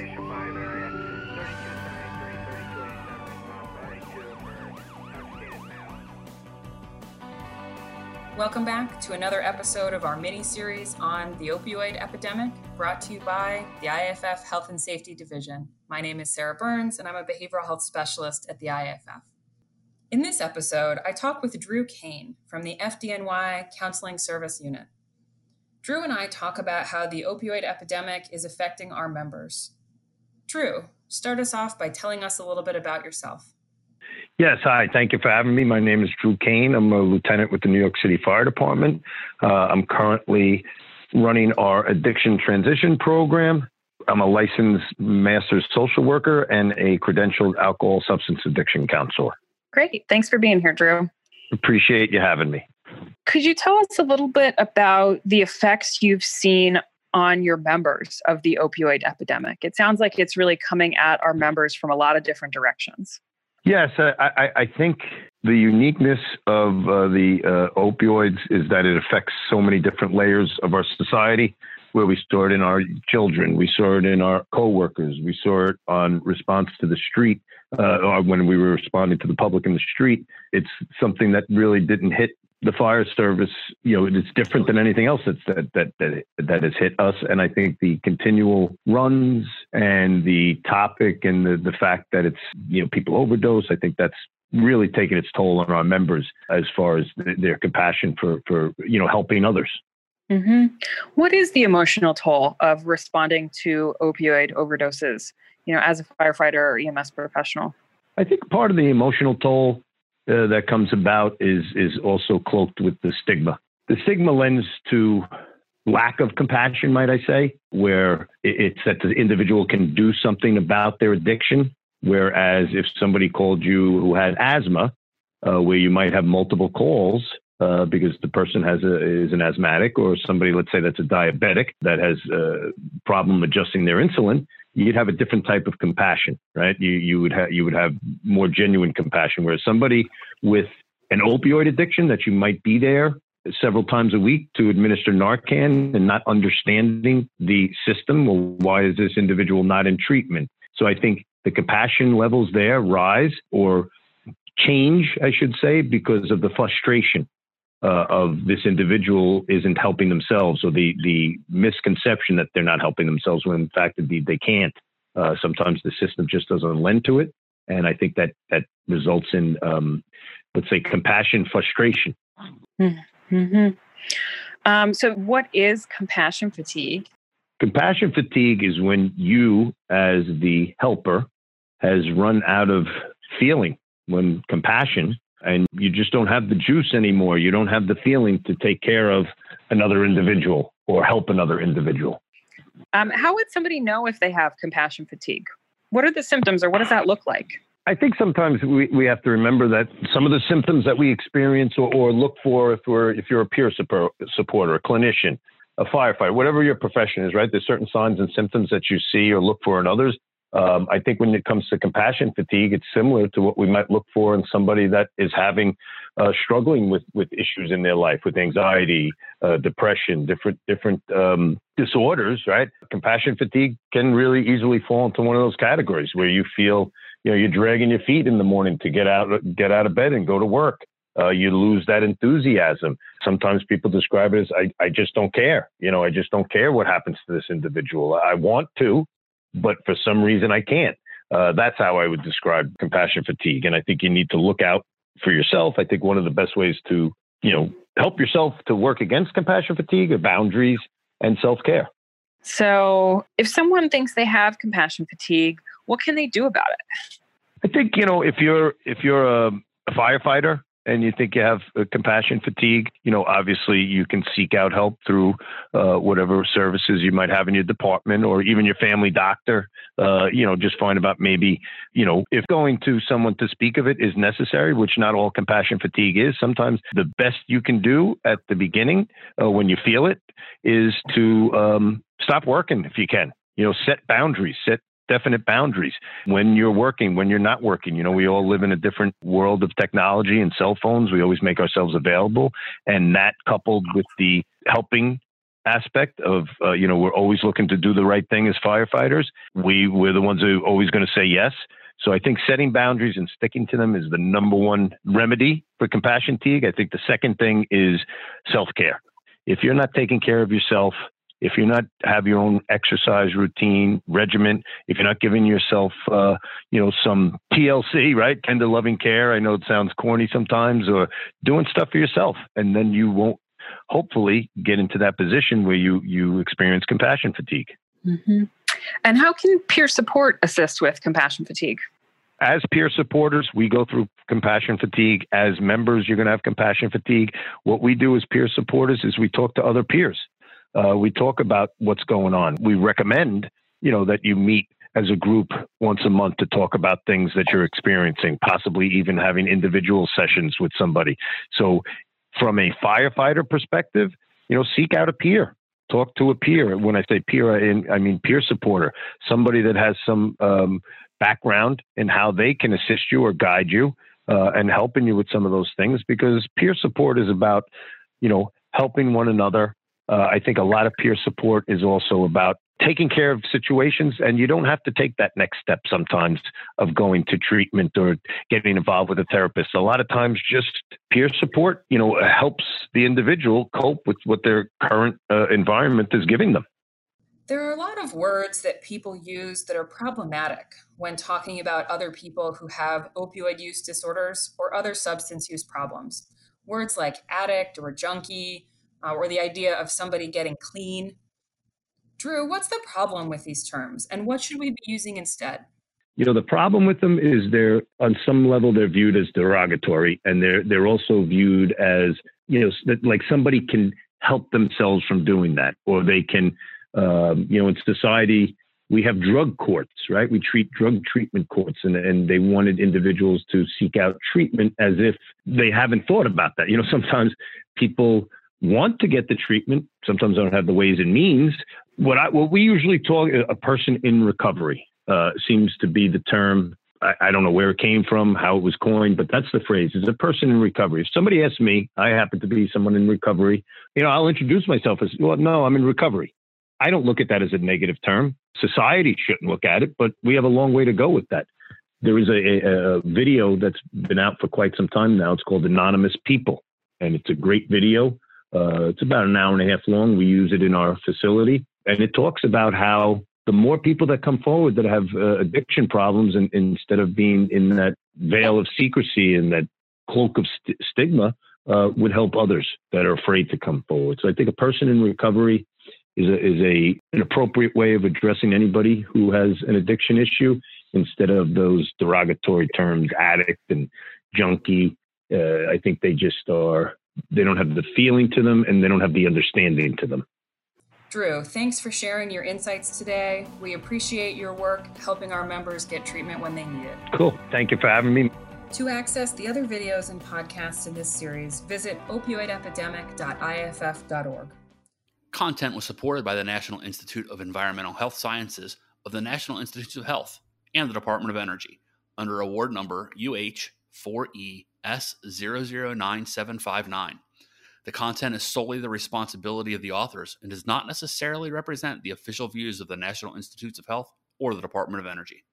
Station 5 area. 3273, 3287, for male. Welcome back to another episode of our mini series on the opioid epidemic, brought to you by the IAFF Health and Safety Division. My name is Sarah Burns, and I'm a behavioral health specialist at the IAFF. In this episode, I talk with Drew Kane from the FDNY Counseling Service Unit. Drew and I talk about how the opioid epidemic is affecting our members. Drew, start us off by telling us a little bit about yourself. Yes, hi. Thank you for having me. My name is Drew Kane. I'm a lieutenant with the New York City Fire Department. Uh, I'm currently running our addiction transition program. I'm a licensed master's social worker and a credentialed alcohol substance addiction counselor. Great. Thanks for being here, Drew. Appreciate you having me. Could you tell us a little bit about the effects you've seen on your members of the opioid epidemic? It sounds like it's really coming at our members from a lot of different directions. Yes, I, I, I think the uniqueness of uh, the uh, opioids is that it affects so many different layers of our society. Where we saw it in our children, we saw it in our coworkers, we saw it on response to the street, uh, when we were responding to the public in the street. It's something that really didn't hit the fire service. You know, it's different than anything else that's, that that that that has hit us. And I think the continual runs and the topic and the the fact that it's you know people overdose. I think that's really taken its toll on our members as far as their compassion for for you know helping others. Mm-hmm. What is the emotional toll of responding to opioid overdoses? You know, as a firefighter or EMS professional. I think part of the emotional toll uh, that comes about is is also cloaked with the stigma. The stigma lends to lack of compassion, might I say, where it's that the individual can do something about their addiction. Whereas if somebody called you who had asthma, uh, where you might have multiple calls, uh, because the person has a, is an asthmatic or somebody, let's say that's a diabetic that has a problem adjusting their insulin, you'd have a different type of compassion, right? You, you would have, you would have more genuine compassion, whereas somebody with an opioid addiction that you might be there several times a week to administer Narcan and not understanding the system. Well, why is this individual not in treatment? So I think the compassion levels there rise or change, I should say, because of the frustration uh, of this individual isn't helping themselves or the, the misconception that they're not helping themselves when in fact indeed they can't. Uh, sometimes the system just doesn't lend to it. And I think that that results in, um, let's say, compassion frustration. Mm-hmm. Um, so, what is compassion fatigue? Compassion fatigue is when you, as the helper, has run out of feeling. When compassion and you just don't have the juice anymore. You don't have the feeling to take care of another individual or help another individual. Um, how would somebody know if they have compassion fatigue? What are the symptoms or what does that look like? I think sometimes we, we have to remember that some of the symptoms that we experience or, or look for if we're if you're a peer support, supporter, a clinician, a firefighter, whatever your profession is, right? There's certain signs and symptoms that you see or look for in others um, I think when it comes to compassion fatigue, it's similar to what we might look for in somebody that is having uh, struggling with with issues in their life, with anxiety, uh, depression, different different um, disorders. Right? Compassion fatigue can really easily fall into one of those categories where you feel you know you're dragging your feet in the morning to get out get out of bed and go to work. Uh, you lose that enthusiasm. Sometimes people describe it as I, I just don't care. You know, I just don't care what happens to this individual. I want to, but for some reason I can't. Uh, that's how I would describe compassion fatigue. And I think you need to look out for yourself. I think one of the best ways to, you know, help yourself to work against compassion fatigue are boundaries and self care. So, if someone thinks they have compassion fatigue, what can they do about it? I think you know if you're if you're a, a firefighter and you think you have compassion fatigue, you know, obviously you can seek out help through uh, whatever services you might have in your department or even your family doctor. Uh, you know, just find about maybe, you know, if going to someone to speak of it is necessary, which not all compassion fatigue is. Sometimes the best you can do at the beginning uh, when you feel it is to um, stop working if you can. You know, set boundaries, set definite boundaries when you're working, when you're not working. You know, we all live in a different world of technology and cell phones. We always make ourselves available. And that coupled with the helping aspect of uh, you know we're always looking to do the right thing as firefighters. We we're the ones who are always going to say yes. So I think setting boundaries and sticking to them is the number one remedy for compassion fatigue. I think the second thing is self care. If you're not taking care of yourself, if you're not have your own exercise routine regimen, if you're not giving yourself, uh, you know, some TLC, right, tender loving care. I know it sounds corny sometimes, or doing stuff for yourself, and then you won't hopefully get into that position where you you experience compassion fatigue. Mm-hmm. And how can peer support assist with compassion fatigue? As peer supporters, we go through compassion fatigue. As members, you're going to have compassion fatigue. What we do as peer supporters is we talk to other peers. Uh, we talk about what's going on. We recommend, you know, that you meet as a group once a month to talk about things that you're experiencing, possibly even having individual sessions with somebody. So from a firefighter perspective, you know, seek out a peer. Talk to a peer. When I say peer, I mean peer supporter, somebody that has some um, background in how they can assist you or guide you uh, and helping you with some of those things. Because peer support is about, you know, helping one another. Uh, I think a lot of peer support is also about taking care of situations and you don't have to take that next step sometimes of going to treatment or getting involved with a therapist. A lot of times just peer support you know helps the individual cope with what their current uh, environment is giving them. There are a lot of words that people use that are problematic when talking about other people who have opioid use disorders or other substance use problems. Words like addict or junkie uh, or the idea of somebody getting clean Drew, what's the problem with these terms and what should we be using instead? You know, the problem with them is they're on some level they're viewed as derogatory and they're they're also viewed as, you know, like somebody can help themselves from doing that or they can um, you know, in society we have drug courts, right? We treat drug treatment courts, and, and they wanted individuals to seek out treatment as if they haven't thought about that. You know, sometimes people want to get the treatment, sometimes don't have the ways and means, what I what we usually talk a person in recovery uh, seems to be the term. I, I, don't know where it came from, how it was coined, but that's the phrase. Is a person in recovery. If somebody asks me, I happen to be someone in recovery. You know, I'll introduce myself as well. No, I'm in recovery. I don't look at that as a negative term. Society shouldn't look at it, but we have a long way to go with that. There is a, a, a video that's been out for quite some time now. It's called Anonymous People, and it's a great video. Uh, it's about an hour and a half long. We use it in our facility and it talks about how the more people that come forward that have uh, addiction problems, and, instead of being in that veil of secrecy and that cloak of st- stigma, uh, would help others that are afraid to come forward. So I think a person in recovery is a, is a an appropriate way of addressing anybody who has an addiction issue instead of those derogatory terms, addict and junkie. Uh, I think they just are. They don't have the feeling to them, and they don't have the understanding to them. Drew, thanks for sharing your insights today. We appreciate your work helping our members get treatment when they need it. Cool. Thank you for having me. To access the other videos and podcasts in this series, visit opioidepidemic.iaff.org. Content was supported by the National Institute of Environmental Health Sciences of the National Institutes of Health and the Department of Energy under award number UH 4ES009759. The content is solely the responsibility of the authors and does not necessarily represent the official views of the National Institutes of Health or the Department of Energy.